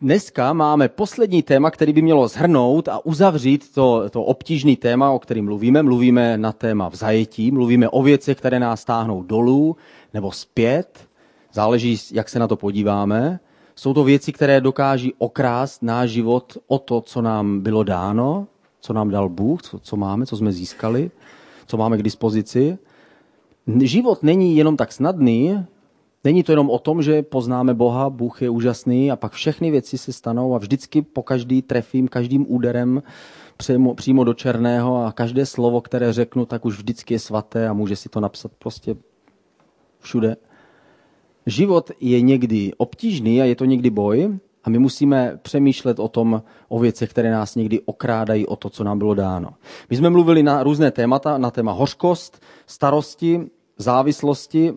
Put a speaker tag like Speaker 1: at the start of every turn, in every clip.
Speaker 1: dneska máme poslední téma, který by mělo zhrnout a uzavřít to, to obtížný téma, o kterém mluvíme. Mluvíme na téma v zajetí, mluvíme o věcech, které nás táhnou dolů nebo zpět. Záleží, jak se na to podíváme. Jsou to věci, které dokáží okrást náš život o to, co nám bylo dáno, co nám dal Bůh, co, co máme, co jsme získali, co máme k dispozici. Život není jenom tak snadný, Není to jenom o tom, že poznáme Boha, Bůh je úžasný a pak všechny věci se stanou a vždycky po každý trefím, každým úderem přímo, přímo do černého a každé slovo, které řeknu, tak už vždycky je svaté a může si to napsat prostě všude. Život je někdy obtížný a je to někdy boj a my musíme přemýšlet o tom, o věcech, které nás někdy okrádají o to, co nám bylo dáno. My jsme mluvili na různé témata, na téma hořkost, starosti, závislosti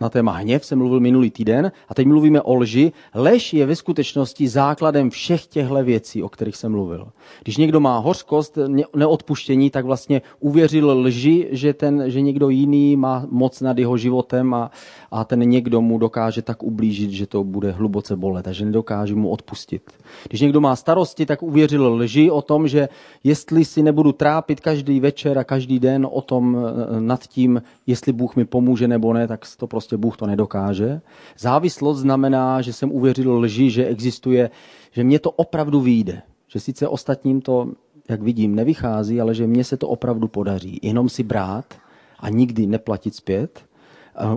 Speaker 1: na téma hněv jsem mluvil minulý týden a teď mluvíme o lži. Lež je ve skutečnosti základem všech těchto věcí, o kterých jsem mluvil. Když někdo má hořkost, neodpuštění, tak vlastně uvěřil lži, že, ten, že někdo jiný má moc nad jeho životem a, a ten někdo mu dokáže tak ublížit, že to bude hluboce bolet, takže nedokáže mu odpustit. Když někdo má starosti, tak uvěřil lži o tom, že jestli si nebudu trápit každý večer a každý den o tom eh, nad tím, jestli Bůh mi pomůže nebo ne, tak to prostě Bůh to nedokáže. Závislost znamená, že jsem uvěřil lži, že existuje, že mě to opravdu vyjde. Že sice ostatním to, jak vidím, nevychází, ale že mně se to opravdu podaří. Jenom si brát a nikdy neplatit zpět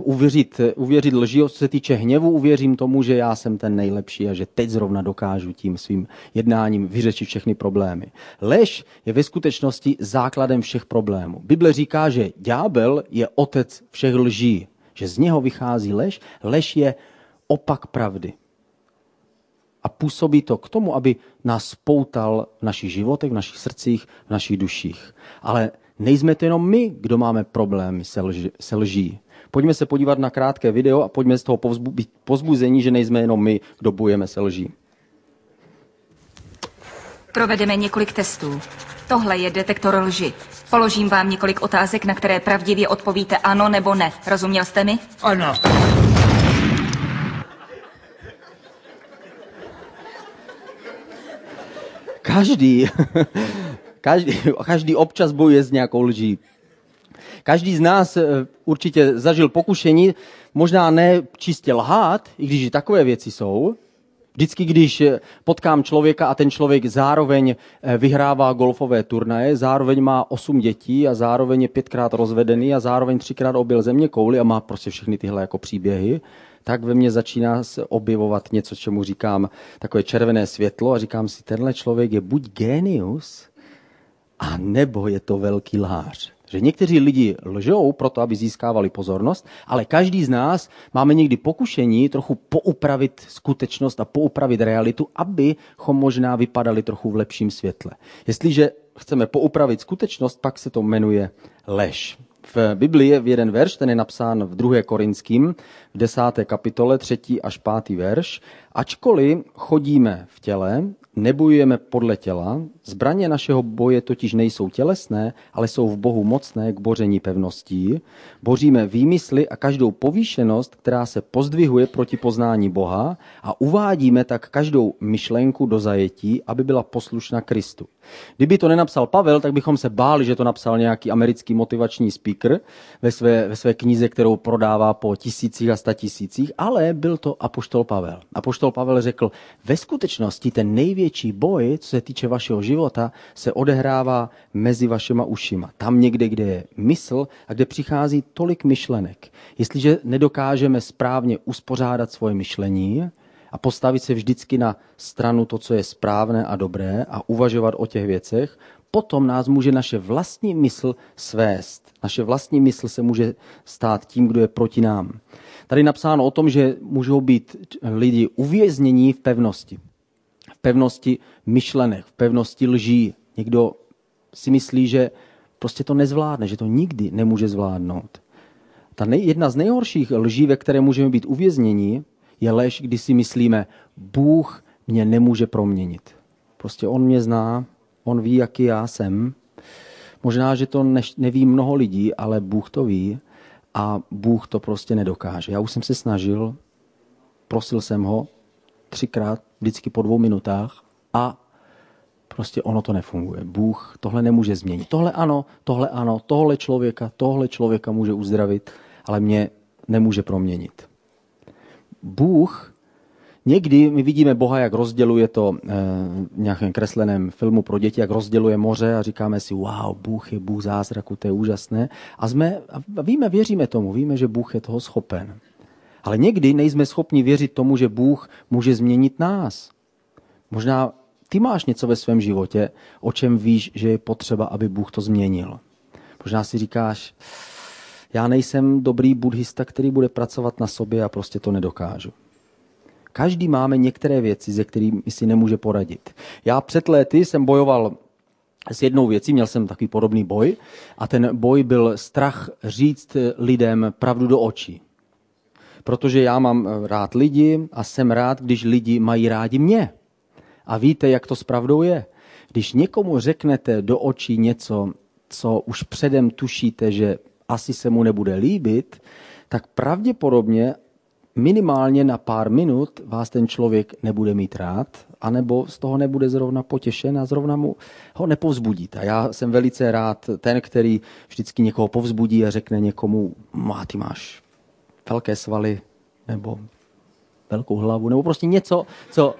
Speaker 1: uvěřit, uvěřit lži, co se týče hněvu, uvěřím tomu, že já jsem ten nejlepší a že teď zrovna dokážu tím svým jednáním vyřešit všechny problémy. Lež je ve skutečnosti základem všech problémů. Bible říká, že ďábel je otec všech lží, že z něho vychází lež. Lež je opak pravdy. A působí to k tomu, aby nás spoutal v našich životech, v našich srdcích, v našich duších. Ale nejsme to jenom my, kdo máme problémy se, lži, se lží. Pojďme se podívat na krátké video a pojďme z toho být pozbuzení, že nejsme jenom my, kdo bojujeme se lží.
Speaker 2: Provedeme několik testů. Tohle je detektor lži. Položím vám několik otázek, na které pravdivě odpovíte ano nebo ne. Rozuměl jste mi?
Speaker 3: Ano.
Speaker 1: Každý, každý, každý občas bojuje s nějakou lží. Každý z nás eh, určitě zažil pokušení, možná ne čistě lhát, i když takové věci jsou. Vždycky, když eh, potkám člověka a ten člověk zároveň eh, vyhrává golfové turnaje, zároveň má osm dětí a zároveň je pětkrát rozvedený a zároveň třikrát objel země kouli a má prostě všechny tyhle jako příběhy, tak ve mně začíná se objevovat něco, čemu říkám takové červené světlo a říkám si, tenhle člověk je buď genius, a nebo je to velký lhář. Že někteří lidi lžou proto, aby získávali pozornost, ale každý z nás máme někdy pokušení trochu poupravit skutečnost a poupravit realitu, abychom možná vypadali trochu v lepším světle. Jestliže chceme poupravit skutečnost, pak se to jmenuje lež. V Biblii je jeden verš, ten je napsán v 2. Korinským, v 10. kapitole, 3. až 5. verš. Ačkoliv chodíme v těle, nebojujeme podle těla, zbraně našeho boje totiž nejsou tělesné, ale jsou v Bohu mocné k boření pevností. Boříme výmysly a každou povýšenost, která se pozdvihuje proti poznání Boha a uvádíme tak každou myšlenku do zajetí, aby byla poslušna Kristu. Kdyby to nenapsal Pavel, tak bychom se báli, že to napsal nějaký americký motivační speaker ve své, ve své knize, kterou prodává po tisících a sta tisících, ale byl to apoštol Pavel. Apoštol Pavel řekl, ve skutečnosti ten největší boj, co se týče vašeho života, se odehrává mezi vašima ušima. Tam někde, kde je mysl a kde přichází tolik myšlenek. Jestliže nedokážeme správně uspořádat svoje myšlení, a postavit se vždycky na stranu to, co je správné a dobré a uvažovat o těch věcech, potom nás může naše vlastní mysl svést. Naše vlastní mysl se může stát tím, kdo je proti nám. Tady napsáno o tom, že můžou být lidi uvěznění v pevnosti. Pevnosti myšlenek, v pevnosti lží. Někdo si myslí, že prostě to nezvládne, že to nikdy nemůže zvládnout. Ta nej, jedna z nejhorších lží, ve které můžeme být uvězněni, je lež, kdy si myslíme, Bůh mě nemůže proměnit. Prostě on mě zná, on ví, jaký já jsem. Možná, že to neví mnoho lidí, ale Bůh to ví a Bůh to prostě nedokáže. Já už jsem se snažil, prosil jsem ho třikrát vždycky po dvou minutách a prostě ono to nefunguje. Bůh tohle nemůže změnit. Tohle ano, tohle ano, tohle člověka, tohle člověka může uzdravit, ale mě nemůže proměnit. Bůh, někdy my vidíme Boha, jak rozděluje to eh, v nějakém kresleném filmu pro děti, jak rozděluje moře a říkáme si, wow, Bůh je Bůh zázraku, to je úžasné. A, jsme, a víme, věříme tomu, víme, že Bůh je toho schopen. Ale někdy nejsme schopni věřit tomu, že Bůh může změnit nás. Možná ty máš něco ve svém životě, o čem víš, že je potřeba, aby Bůh to změnil. Možná si říkáš, já nejsem dobrý buddhista, který bude pracovat na sobě a prostě to nedokážu. Každý máme některé věci, ze kterými si nemůže poradit. Já před léty jsem bojoval s jednou věcí, měl jsem takový podobný boj a ten boj byl strach říct lidem pravdu do očí. Protože já mám rád lidi a jsem rád, když lidi mají rádi mě. A víte, jak to s pravdou je. Když někomu řeknete do očí něco, co už předem tušíte, že asi se mu nebude líbit, tak pravděpodobně minimálně na pár minut vás ten člověk nebude mít rád, anebo z toho nebude zrovna potěšen a zrovna mu ho nepovzbudíte. A já jsem velice rád ten, který vždycky někoho povzbudí a řekne někomu, má ty máš velké svaly, nebo velkou hlavu, nebo prostě něco, co,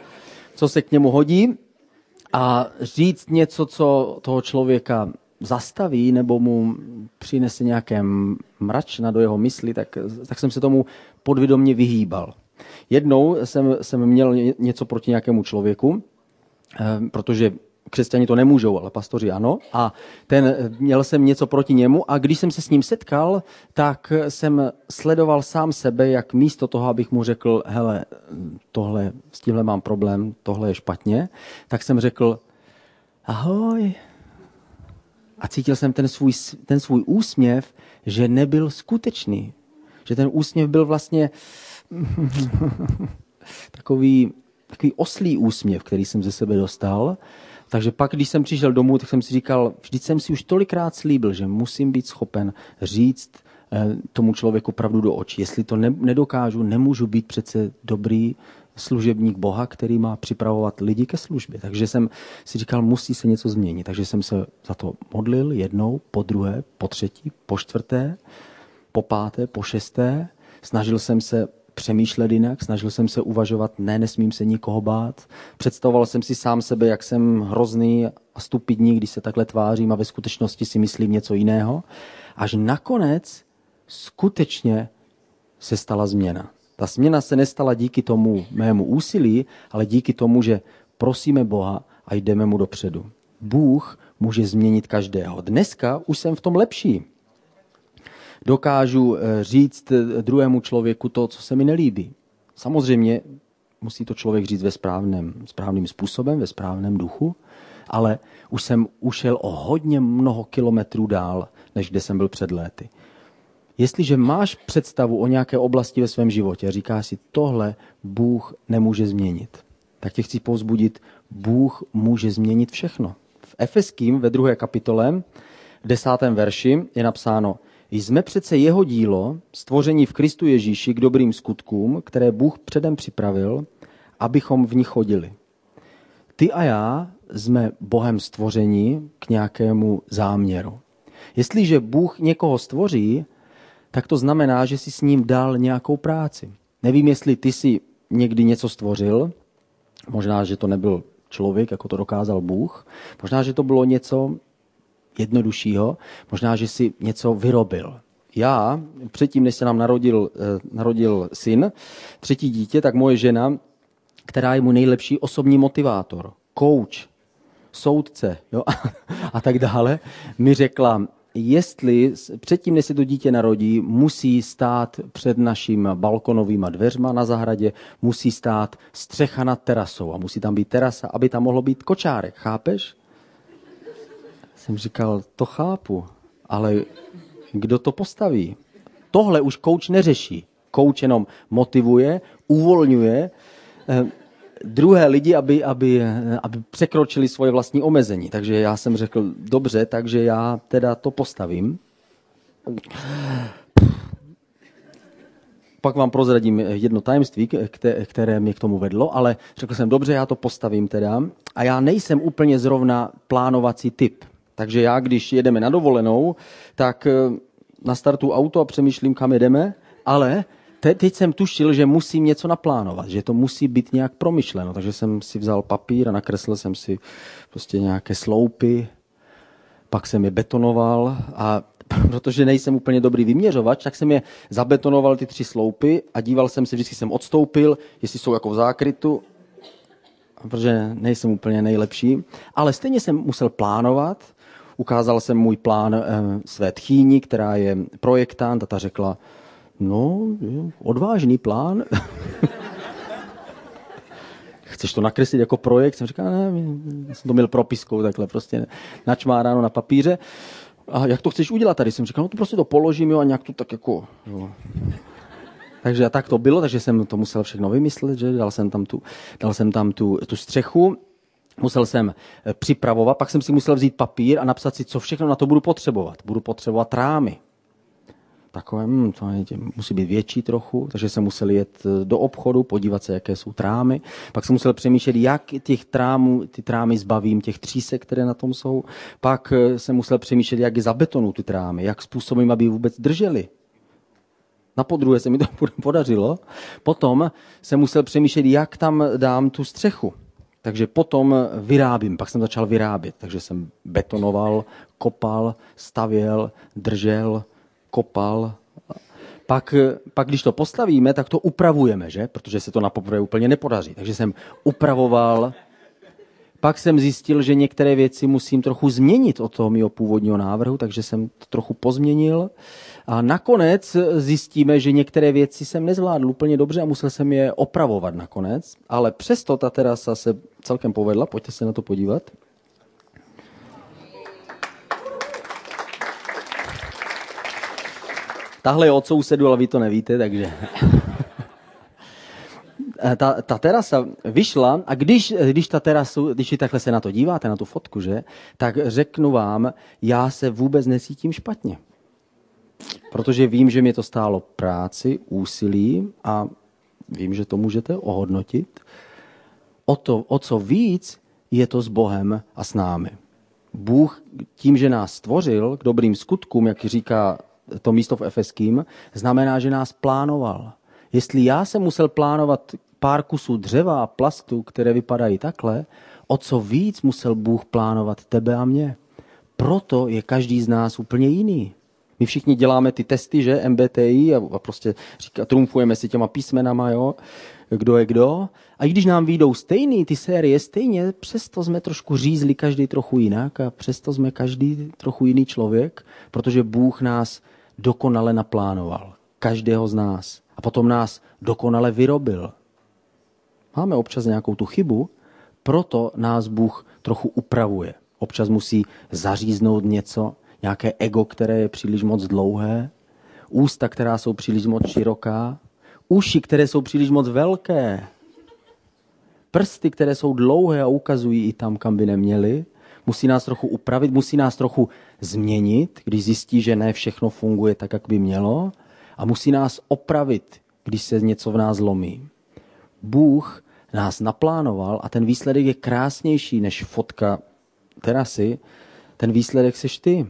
Speaker 1: co se k němu hodí a říct něco, co toho člověka zastaví nebo mu přinese nějaké mračna do jeho mysli, tak, tak jsem se tomu podvědomně vyhýbal. Jednou jsem, jsem měl něco proti nějakému člověku, eh, protože křesťani to nemůžou, ale pastoři ano. A ten, měl jsem něco proti němu a když jsem se s ním setkal, tak jsem sledoval sám sebe, jak místo toho, abych mu řekl, hele, tohle, s tímhle mám problém, tohle je špatně, tak jsem řekl, ahoj. A cítil jsem ten svůj, ten svůj úsměv, že nebyl skutečný. Že ten úsměv byl vlastně takový, takový oslý úsměv, který jsem ze sebe dostal. Takže pak, když jsem přišel domů, tak jsem si říkal, vždyť jsem si už tolikrát slíbil, že musím být schopen říct eh, tomu člověku pravdu do očí. Jestli to ne, nedokážu, nemůžu být přece dobrý služebník Boha, který má připravovat lidi ke službě. Takže jsem si říkal, musí se něco změnit. Takže jsem se za to modlil jednou, po druhé, po třetí, po čtvrté, po páté, po šesté. Snažil jsem se přemýšlet jinak, snažil jsem se uvažovat, ne, nesmím se nikoho bát. Představoval jsem si sám sebe, jak jsem hrozný a stupidní, když se takhle tvářím a ve skutečnosti si myslím něco jiného. Až nakonec skutečně se stala změna. Ta změna se nestala díky tomu mému úsilí, ale díky tomu, že prosíme Boha a jdeme mu dopředu. Bůh může změnit každého. Dneska už jsem v tom lepší dokážu eh, říct eh, druhému člověku to, co se mi nelíbí. Samozřejmě musí to člověk říct ve správném, správným způsobem, ve správném duchu, ale už jsem ušel o hodně mnoho kilometrů dál, než kde jsem byl před léty. Jestliže máš představu o nějaké oblasti ve svém životě a říkáš si, tohle Bůh nemůže změnit, tak tě chci povzbudit, Bůh může změnit všechno. V Efeským ve druhé kapitole, v desátém verši je napsáno, jsme přece jeho dílo, stvoření v Kristu Ježíši k dobrým skutkům, které Bůh předem připravil, abychom v nich chodili. Ty a já jsme Bohem stvoření k nějakému záměru. Jestliže Bůh někoho stvoří, tak to znamená, že si s ním dal nějakou práci. Nevím, jestli ty si někdy něco stvořil, možná, že to nebyl člověk, jako to dokázal Bůh, možná, že to bylo něco, jednoduššího. Možná, že si něco vyrobil. Já, předtím, než se nám narodil, eh, narodil syn, třetí dítě, tak moje žena, která je mu nejlepší osobní motivátor, coach, soudce jo, a tak dále, mi řekla, jestli předtím, než se to dítě narodí, musí stát před naším balkonovými dveřma na zahradě, musí stát střecha nad terasou a musí tam být terasa, aby tam mohlo být kočárek, chápeš? Jsem říkal, to chápu, ale kdo to postaví? Tohle už kouč neřeší. Kouč jenom motivuje, uvolňuje eh, druhé lidi, aby, aby, aby překročili svoje vlastní omezení. Takže já jsem řekl, dobře, takže já teda to postavím. pak vám prozradím jedno tajemství, které mě k tomu vedlo, ale řekl jsem, dobře, já to postavím teda. A já nejsem úplně zrovna plánovací typ. Takže já, když jedeme na dovolenou, tak eh, nastartu auto a přemýšlím, kam jedeme, ale te, teď jsem tušil, že musím něco naplánovat, že to musí být nějak promyšleno. Takže jsem si vzal papír a nakreslil jsem si prostě nějaké sloupy, pak jsem je betonoval a protože nejsem úplně dobrý vyměřovač, tak jsem je zabetonoval ty tři sloupy a díval jsem se, vždycky jsem odstoupil, jestli jsou jako v zákrytu, protože nejsem úplně nejlepší. Ale stejně jsem musel plánovat. Ukázal jsem můj plán eh, své tchýni, která je projektant a ta řekla, no, odvážný plán. Chceš to nakreslit jako projekt? Jsem říkal, ne, jsem to měl propiskou takhle prostě načmáráno na papíře a jak to chceš udělat tady? Jsem říkal, no to prostě to položím jo, a nějak to tak jako... Jo. Takže tak to bylo, takže jsem to musel všechno vymyslet, že dal jsem tam tu, dal jsem tam tu, tu střechu, musel jsem eh, připravovat, pak jsem si musel vzít papír a napsat si, co všechno na to budu potřebovat. Budu potřebovat rámy, takové, hm, to je, musí být větší trochu, takže jsem musel jet eh, do obchodu, podívat se, jaké jsou trámy. Pak jsem musel přemýšlet, jak těch trámů, ty trámy zbavím, těch třísek, které na tom jsou. Pak eh, jsem musel přemýšlet, jak je zabetonu ty trámy, jak způsobím, aby vůbec drželi. Na podruhé se mi to podařilo. Potom jsem musel přemýšlet, jak tam dám tu střechu. Takže potom vyrábím, pak jsem začal vyrábět. Takže jsem betonoval, kopal, stavěl, držel, kopal. Pak, pak, když to postavíme, tak to upravujeme, že? Protože se to na poprvé úplně nepodaří. Takže jsem upravoval. Pak jsem zjistil, že některé věci musím trochu změnit od toho mého původního návrhu, takže jsem to trochu pozměnil. A nakonec zjistíme, že některé věci jsem nezvládl úplně dobře a musel jsem je opravovat nakonec. Ale přesto ta terasa se celkem povedla, pojďte se na to podívat. Tahle je od sousedu, ale vy to nevíte, takže... ta, ta terasa vyšla a když, když ta terasu, když takhle se na to díváte, na tu fotku, že, tak řeknu vám, já se vůbec necítím špatně. Protože vím, že mě to stálo práci, úsilí a vím, že to můžete ohodnotit. O, to, o co víc je to s Bohem a s námi. Bůh tím, že nás stvořil k dobrým skutkům, jak říká to místo v Efeským, znamená, že nás plánoval. Jestli já jsem musel plánovat pár kusů dřeva a plastu, které vypadají takhle, o co víc musel Bůh plánovat tebe a mě. Proto je každý z nás úplně jiný. My všichni děláme ty testy, že, MBTI a, prostě říká, trumfujeme si těma písmenama, jo, kdo je kdo. A i když nám výjdou stejný ty série stejně, přesto jsme trošku řízli každý trochu jinak a přesto jsme každý trochu jiný člověk, protože Bůh nás dokonale naplánoval. Každého z nás. A potom nás dokonale vyrobil. Máme občas nějakou tu chybu, proto nás Bůh trochu upravuje. Občas musí zaříznout něco, nějaké ego, které je příliš moc dlouhé, ústa, která jsou příliš moc široká, uši, které jsou příliš moc velké, prsty, které jsou dlouhé a ukazují i tam, kam by neměly, musí nás trochu upravit, musí nás trochu změnit, když zjistí, že ne všechno funguje tak, jak by mělo, a musí nás opravit, když se něco v nás lomí. Bůh nás naplánoval a ten výsledek je krásnější než fotka terasy. Ten výsledek seš ty.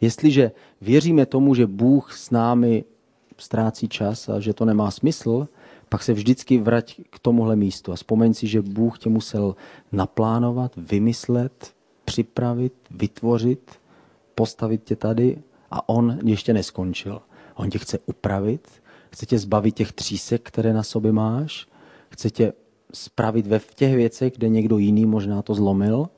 Speaker 1: Jestliže věříme tomu, že Bůh s námi ztrácí čas a že to nemá smysl, pak se vždycky vrať k tomuhle místu a vzpomeň si, že Bůh tě musel naplánovat, vymyslet, připravit, vytvořit, postavit tě tady a on ještě neskončil. On tě chce upravit, chce tě zbavit těch třísek, které na sobě máš, chce tě spravit ve těch věcech, kde někdo jiný možná to zlomil.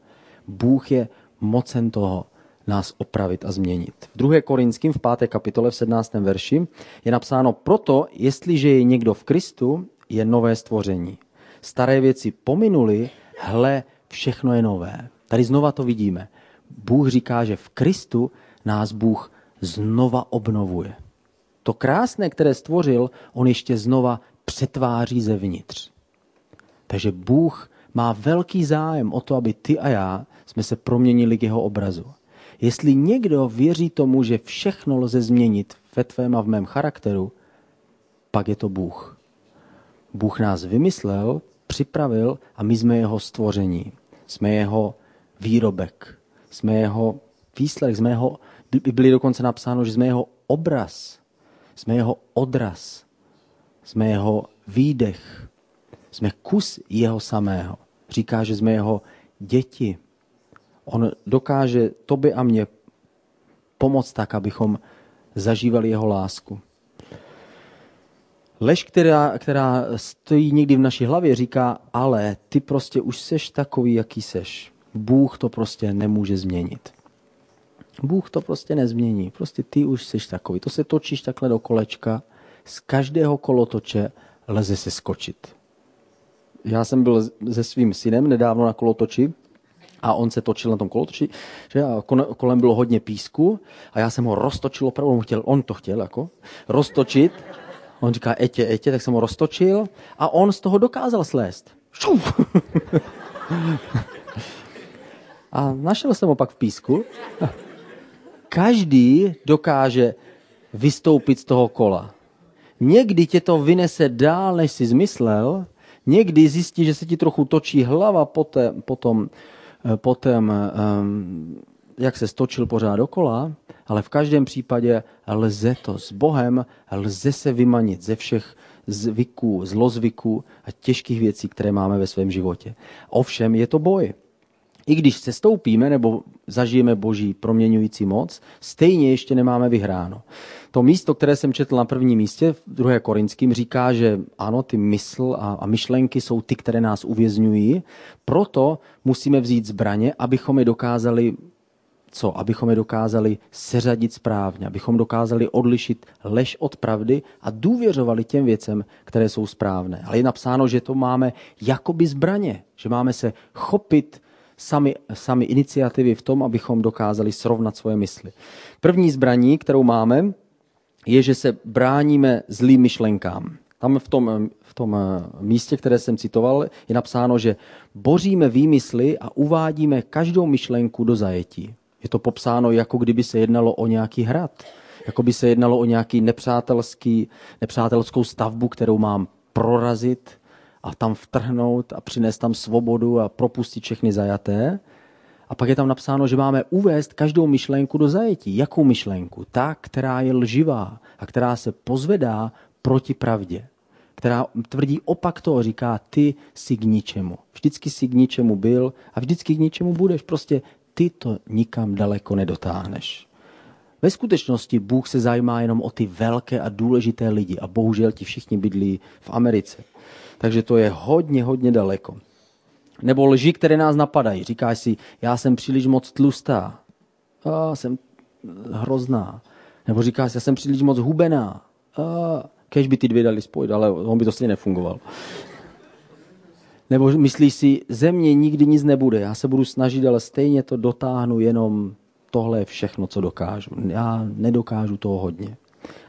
Speaker 1: Bůh je mocen toho, nás opravit a změnit. V 2. Korinským v 5. kapitole v 17. verši je napsáno, proto, jestliže je někdo v Kristu, je nové stvoření. Staré věci pominuli, hle, všechno je nové. Tady znova to vidíme. Bůh říká, že v Kristu nás Bůh znova obnovuje. To krásné, které stvořil, on ještě znova přetváří zevnitř. Takže Bůh má velký zájem o to, aby ty a já jsme se proměnili k jeho obrazu. Jestli někdo věří tomu, že všechno lze změnit ve tvém a v mém charakteru, pak je to Bůh. Bůh nás vymyslel, připravil a my jsme jeho stvoření. Jsme jeho výrobek. Jsme jeho výsledek, jsme jeho, byli dokonce napsáno, že jsme jeho obraz. Jsme jeho odraz. Jsme jeho výdech. Jsme kus jeho samého. Říká, že jsme jeho děti. On dokáže tobě a mě pomoct tak, abychom zažívali jeho lásku. Lež, která, která stojí někdy v naší hlavě, říká, ale ty prostě už seš takový, jaký seš. Bůh to prostě nemůže změnit. Bůh to prostě nezmění. Prostě ty už seš takový. To se točíš takhle do kolečka. Z každého kolotoče leze se skočit. Já jsem byl se svým synem nedávno na kolotoči a on se točil na tom kolotoči, že a kolem bylo hodně písku a já jsem ho roztočil opravdu, on, chtěl, on to chtěl jako, roztočit. On říká, etě, etě, tak jsem ho roztočil a on z toho dokázal slést. A našel jsem ho pak v písku. Každý dokáže vystoupit z toho kola. Někdy tě to vynese dál, než jsi zmyslel, někdy zjistí, že se ti trochu točí hlava potom, potom, eh, potom um, jak se stočil pořád dokola, ale v každém případě lze to s Bohem, lze se vymanit ze všech zvyků, zlozvyků a těžkých věcí, které máme ve svém životě. Ovšem je to boj. I když se stoupíme nebo zažijeme boží proměňující moc, stejně ještě nemáme vyhráno. To místo, které jsem četl na prvním místě, v 2. Korinským, říká, že ano, ty mysl a, a myšlenky jsou ty, které nás uvězňují, proto musíme vzít zbraně, abychom je dokázali co? Abychom je dokázali seřadit správně, abychom dokázali odlišit lež od pravdy a důvěřovali těm věcem, které jsou správné. Ale je napsáno, že to máme jakoby zbraně, že máme se chopit sami, sami iniciativy v tom, abychom dokázali srovnat svoje mysli. První zbraní, kterou máme, je, že se bráníme zlým myšlenkám. Tam v tom, v tom místě, které jsem citoval, je napsáno, že boříme výmysly a uvádíme každou myšlenku do zajetí. Je to popsáno, jako kdyby se jednalo o nějaký hrad. Jako by se jednalo o nějaký nepřátelský, nepřátelskou stavbu, kterou mám prorazit a tam vtrhnout a přinést tam svobodu a propustit všechny zajaté. A pak je tam napsáno, že máme uvést každou myšlenku do zajetí. Jakou myšlenku? Ta, která je lživá a která se pozvedá proti pravdě. Která tvrdí opak toho, říká, ty jsi k ničemu. Vždycky jsi k ničemu byl a vždycky k ničemu budeš. Prostě ty to nikam daleko nedotáhneš. Ve skutečnosti Bůh se zajímá jenom o ty velké a důležité lidi a bohužel ti všichni bydlí v Americe. Takže to je hodně, hodně daleko. Nebo lži, které nás napadají. Říkáš si, já jsem příliš moc tlustá. A jsem hrozná. Nebo říkáš, já jsem příliš moc hubená. A kež by ty dvě dali spojit, ale on by to stejně nefungoval. Nebo myslíš si, ze mě nikdy nic nebude, já se budu snažit, ale stejně to dotáhnu jenom tohle je všechno, co dokážu. Já nedokážu toho hodně.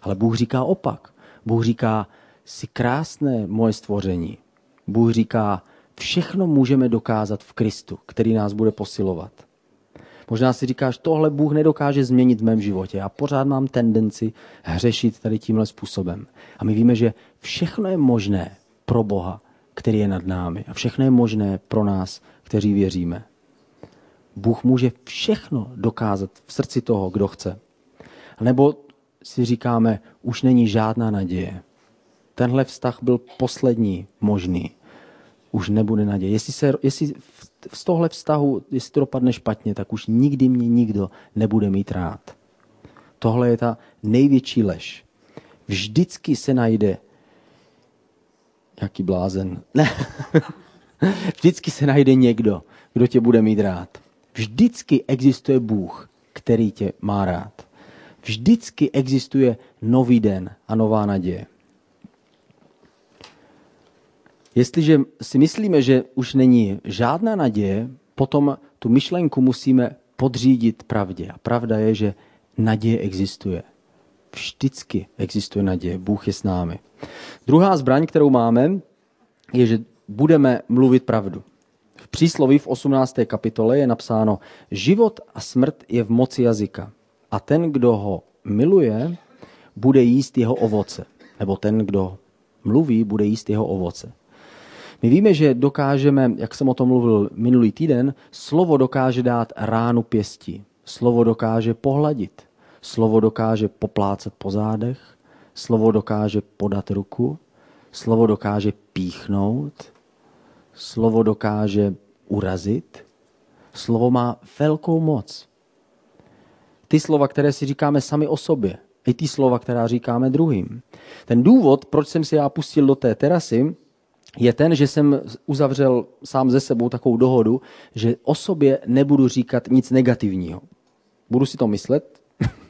Speaker 1: Ale Bůh říká opak. Bůh říká, jsi krásné moje stvoření. Bůh říká, všechno můžeme dokázat v Kristu, který nás bude posilovat. Možná si říkáš, tohle Bůh nedokáže změnit v mém životě. Já pořád mám tendenci hřešit tady tímhle způsobem. A my víme, že všechno je možné pro Boha, který je nad námi. A všechno je možné pro nás, kteří věříme. Bůh může všechno dokázat v srdci toho, kdo chce. Nebo si říkáme, už není žádná naděje. Tenhle vztah byl poslední možný. Už nebude naděje. Jestli, se, jestli z tohle vztahu, jestli to dopadne špatně, tak už nikdy mě nikdo nebude mít rád. Tohle je ta největší lež. Vždycky se najde Jaký blázen. Ne. Vždycky se najde někdo, kdo tě bude mít rád. Vždycky existuje Bůh, který tě má rád. Vždycky existuje nový den a nová naděje. Jestliže si myslíme, že už není žádná naděje, potom tu myšlenku musíme podřídit pravdě. A pravda je, že naděje existuje. Vždycky existuje naděje. Bůh je s námi. Druhá zbraň, kterou máme, je, že budeme mluvit pravdu. Přísloví v 18. kapitole je napsáno, život a smrt je v moci jazyka a ten, kdo ho miluje, bude jíst jeho ovoce. nebo ten, kdo mluví, bude jíst jeho ovoce. My víme, že dokážeme, jak jsem o tom mluvil minulý týden, slovo dokáže dát ránu pěstí. Slovo dokáže pohladit. Slovo dokáže poplácat po zádech. Slovo dokáže podat ruku. Slovo dokáže píchnout. Slovo dokáže urazit. Slovo má velkou moc. Ty slova, které si říkáme sami o sobě, i ty slova, která říkáme druhým. Ten důvod, proč jsem si já pustil do té terasy, je ten, že jsem uzavřel sám ze sebou takovou dohodu, že o sobě nebudu říkat nic negativního. Budu si to myslet,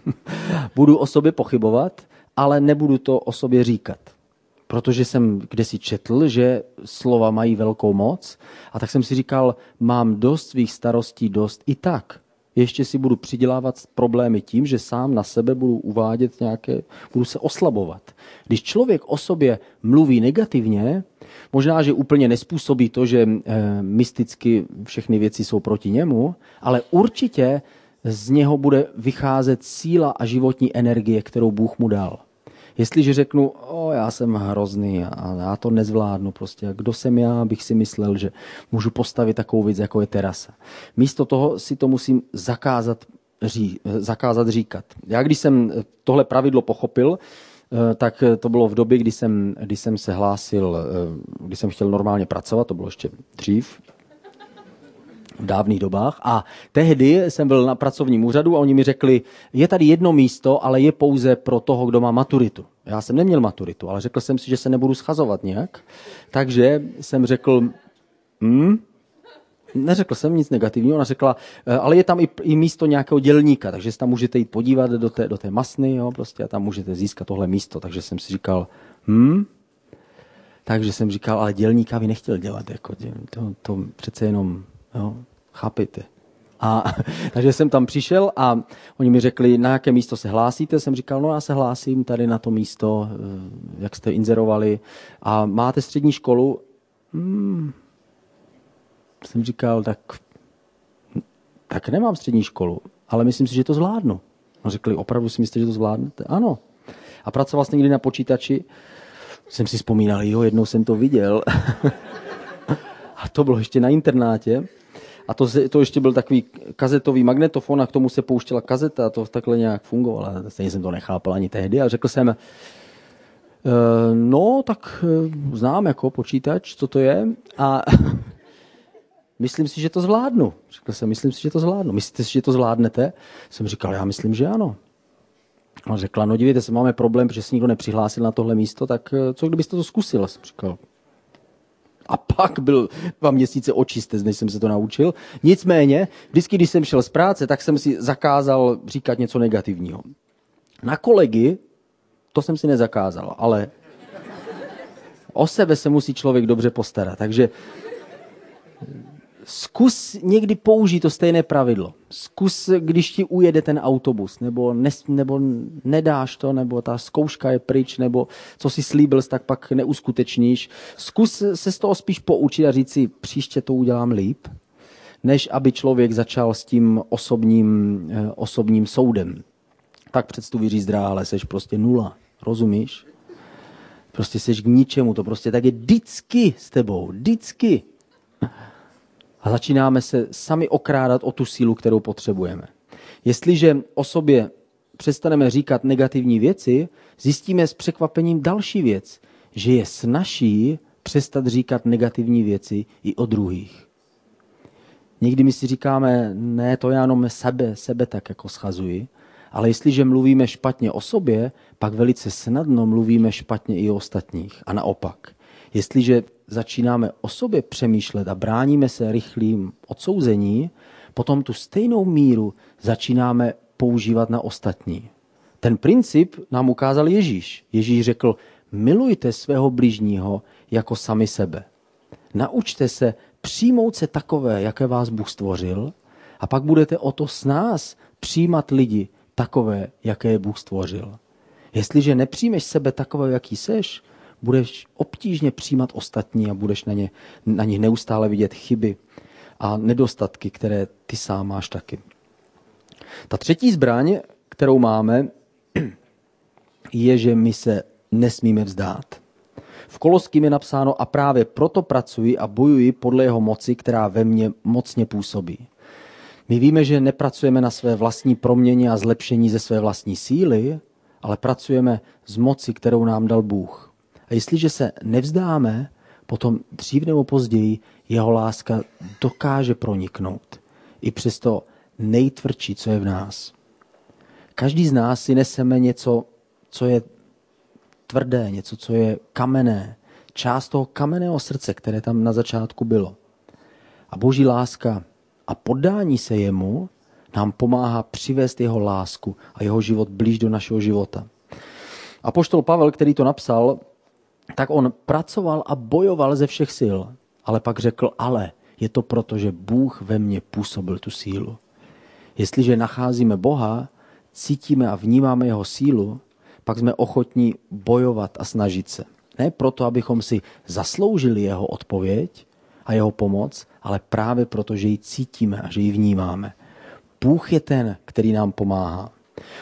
Speaker 1: budu o sobě pochybovat, ale nebudu to o sobě říkat. Protože jsem si četl, že slova mají velkou moc a tak jsem si říkal, mám dost svých starostí, dost i tak ještě si budu přidělávat problémy tím, že sám na sebe budu uvádět nějaké, budu se oslabovat. Když člověk o sobě mluví negativně, možná, že úplně nespůsobí to, že e, mysticky všechny věci jsou proti němu, ale určitě z něho bude vycházet síla a životní energie, kterou Bůh mu dal. Jestliže řeknu, o, já jsem hrozný a já to nezvládnu prostě, kdo jsem já, bych si myslel, že můžu postavit takovou věc, jako je terasa. Místo toho si to musím zakázat, ří, zakázat říkat. Já když jsem tohle pravidlo pochopil, eh, tak to bylo v době, kdy jsem, kdy jsem se hlásil, eh, kdy jsem chtěl normálně pracovat, to bylo ještě dřív, v dávných dobách. A tehdy jsem byl na pracovním úřadu a oni mi řekli, je tady jedno místo, ale je pouze pro toho, kdo má maturitu. Já jsem neměl maturitu, ale řekl jsem si, že se nebudu schazovat nějak. Takže jsem řekl, hm, neřekl jsem nic negativního, ona řekla, eh, ale je tam i, i místo nějakého dělníka, takže se tam můžete jít podívat do té, do té masny, jo, prostě a tam můžete získat tohle místo. Takže jsem si říkal, hm, takže jsem říkal, ale dělníka by nechtěl dělat, jako, to, to přece jenom Jo, chápejte. A, takže jsem tam přišel a oni mi řekli, na jaké místo se hlásíte. Jsem říkal, no já se hlásím tady na to místo, eh, jak jste inzerovali. A máte střední školu? Hmm. Jsem říkal, tak, tak nemám střední školu, ale myslím si, že to zvládnu. A řekli, opravdu si myslíte, že to zvládnete? Ano. A pracoval jste někdy na počítači? Jsem si vzpomínal, jo, jednou jsem to viděl. a to bylo ještě na internátě. A to, to ještě byl takový kazetový magnetofon a k tomu se pouštěla kazeta a to takhle nějak fungovalo. Stejně jsem to nechápal ani tehdy a řekl jsem, e, no tak e, znám jako počítač, co to je a myslím si, že to zvládnu. Řekl jsem, myslím si, že to zvládnu. Myslíte si, že to zvládnete? Jsem říkal, já myslím, že ano. A řekla, no dívejte se, máme problém, že se nikdo nepřihlásil na tohle místo, tak e, co kdybyste to zkusil? Jsem říkal, a pak byl dva měsíce očistec, než jsem se to naučil. Nicméně, vždycky, když jsem šel z práce, tak jsem si zakázal říkat něco negativního. Na kolegy to jsem si nezakázal, ale o sebe se musí člověk dobře postarat. Takže zkus někdy použít to stejné pravidlo. Zkus, když ti ujede ten autobus, nebo, ne, nebo nedáš to, nebo ta zkouška je pryč, nebo co si slíbil, tak pak neuskutečníš. Zkus se z toho spíš poučit a říct si, příště to udělám líp, než aby člověk začal s tím osobním, eh, osobním soudem. Tak představí říct, ale seš prostě nula. Rozumíš? Prostě seš k ničemu, to prostě tak je vždycky s tebou, vždycky. A začínáme se sami okrádat o tu sílu, kterou potřebujeme. Jestliže o sobě přestaneme říkat negativní věci, zjistíme s překvapením další věc, že je snaží přestat říkat negativní věci i o druhých. Někdy my si říkáme, ne, to já jenom sebe, sebe tak jako schazuji, ale jestliže mluvíme špatně o sobě, pak velice snadno mluvíme špatně i o ostatních. A naopak. Jestliže začínáme o sobě přemýšlet a bráníme se rychlým odsouzení, potom tu stejnou míru začínáme používat na ostatní. Ten princip nám ukázal Ježíš. Ježíš řekl, milujte svého bližního jako sami sebe. Naučte se přijmout se takové, jaké vás Bůh stvořil, a pak budete o to s nás přijímat lidi takové, jaké Bůh stvořil. Jestliže nepřijmeš sebe takové, jaký seš, budeš obtížně přijímat ostatní a budeš na, ně, na nich neustále vidět chyby a nedostatky, které ty sám máš taky. Ta třetí zbraň, kterou máme, je, že my se nesmíme vzdát. V Koloským je napsáno a právě proto pracuji a bojuji podle jeho moci, která ve mně mocně působí. My víme, že nepracujeme na své vlastní proměně a zlepšení ze své vlastní síly, ale pracujeme z moci, kterou nám dal Bůh. A jestliže se nevzdáme, potom dřív nebo později jeho láska dokáže proniknout. I přes to nejtvrdší, co je v nás. Každý z nás si neseme něco, co je tvrdé, něco, co je kamenné. Část toho kamenného srdce, které tam na začátku bylo. A boží láska a poddání se jemu nám pomáhá přivést jeho lásku a jeho život blíž do našeho života. A poštol Pavel, který to napsal, tak on pracoval a bojoval ze všech sil. Ale pak řekl, ale je to proto, že Bůh ve mně působil tu sílu. Jestliže nacházíme Boha, cítíme a vnímáme jeho sílu, pak jsme ochotní bojovat a snažit se. Ne proto, abychom si zasloužili jeho odpověď a jeho pomoc, ale právě proto, že ji cítíme a že ji vnímáme. Bůh je ten, který nám pomáhá.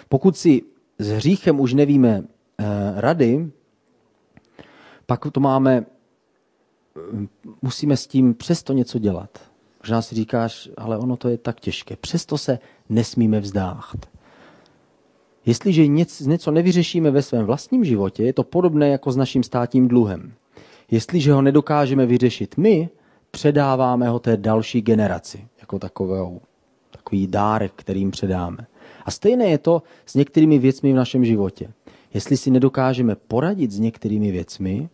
Speaker 1: Pokud si s hříchem už nevíme eh, rady, pak to máme, musíme s tím přesto něco dělat. Možná si říkáš, ale ono to je tak těžké. Přesto se nesmíme vzdát. Jestliže něco nevyřešíme ve svém vlastním životě, je to podobné jako s naším státním dluhem. Jestliže ho nedokážeme vyřešit my, předáváme ho té další generaci, jako takovou, takový dárek, kterým předáme. A stejné je to s některými věcmi v našem životě. Jestli si nedokážeme poradit s některými věcmi,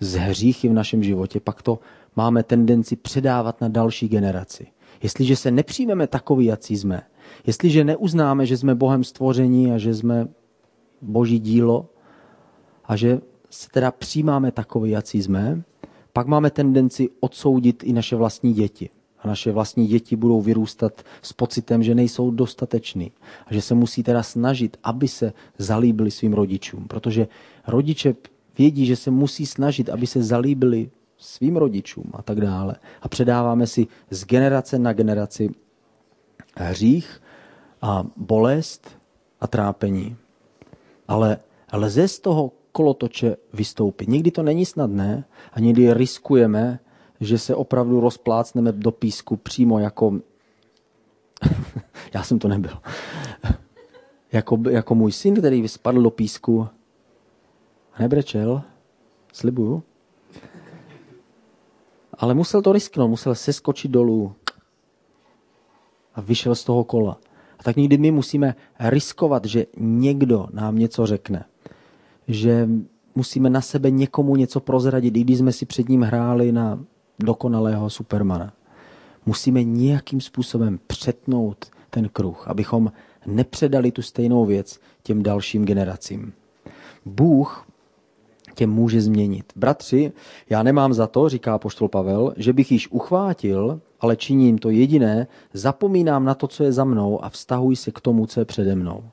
Speaker 1: z hříchy v našem životě, pak to máme tendenci předávat na další generaci. Jestliže se nepřijmeme takový, jací jsme, jestliže neuznáme, že jsme Bohem stvoření a že jsme Boží dílo a že se teda přijímáme takový, jací jsme, pak máme tendenci odsoudit i naše vlastní děti. A naše vlastní děti budou vyrůstat s pocitem, že nejsou dostateční a že se musí teda snažit, aby se zalíbili svým rodičům. Protože rodiče vědí, že se musí snažit, aby se zalíbili svým rodičům a tak dále. A předáváme si z generace na generaci hřích a bolest a trápení. Ale lze z toho kolotoče vystoupit. Nikdy to není snadné a někdy riskujeme, že se opravdu rozplácneme do písku přímo jako... Já jsem to nebyl. jako, jako můj syn, který spadl do písku nebrečel, slibuju. Ale musel to risknout, musel seskočit dolů a vyšel z toho kola. A tak někdy my musíme riskovat, že někdo nám něco řekne. Že musíme na sebe někomu něco prozradit, i když jsme si před ním hráli na dokonalého supermana. Musíme nějakým způsobem přetnout ten kruh, abychom nepředali tu stejnou věc těm dalším generacím. Bůh tě může změnit. Bratři, já nemám za to, říká poštol Pavel, že bych již uchvátil, ale činím to jediné, zapomínám na to, co je za mnou a vztahuji se k tomu, co je přede mnou.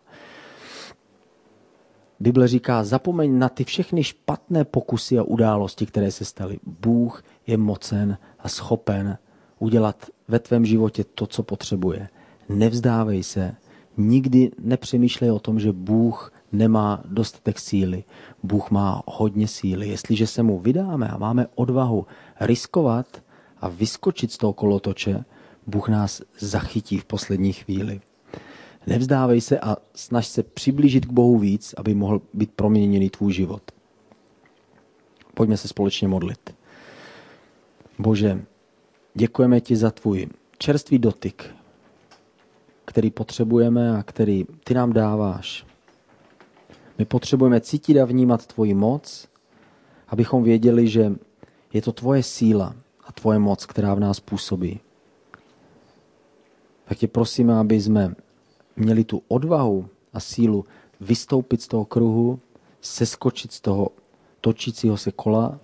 Speaker 1: Bible říká, zapomeň na ty všechny špatné pokusy a události, které se staly. Bůh je mocen a schopen udělat ve tvém životě to, co potřebuje. Nevzdávej se, nikdy nepřemýšlej o tom, že Bůh nemá dostatek síly. Bůh má hodně síly. Jestliže se mu vydáme a máme odvahu riskovat a vyskočit z toho kolotoče, Bůh nás zachytí v poslední chvíli. Nevzdávej se a snaž se přiblížit k Bohu víc, aby mohl být proměněný tvůj život. Pojďme se společně modlit. Bože, děkujeme ti za tvůj čerstvý dotyk, který potřebujeme a který ty nám dáváš. My potřebujeme cítit a vnímat tvoji moc, abychom věděli, že je to tvoje síla a tvoje moc, která v nás působí. Tak tě prosíme, aby jsme měli tu odvahu a sílu vystoupit z toho kruhu, seskočit z toho točícího se kola,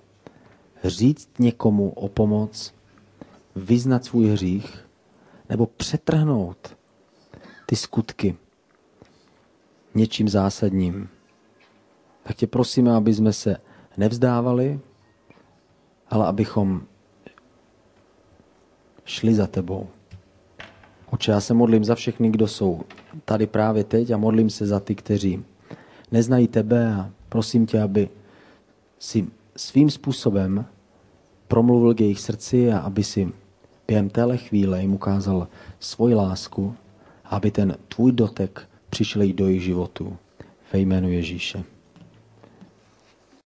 Speaker 1: říct někomu o pomoc, vyznat svůj hřích, nebo přetrhnout ty skutky něčím zásadním tak tě prosíme, aby jsme se nevzdávali, ale abychom šli za tebou. Oče, já se modlím za všechny, kdo jsou tady právě teď a modlím se za ty, kteří neznají tebe a Prosím tě, aby si svým způsobem promluvil k jejich srdci a aby si během téhle chvíle jim ukázal svoji lásku, aby ten tvůj dotek přišel i do jejich životu. Ve jménu Ježíše.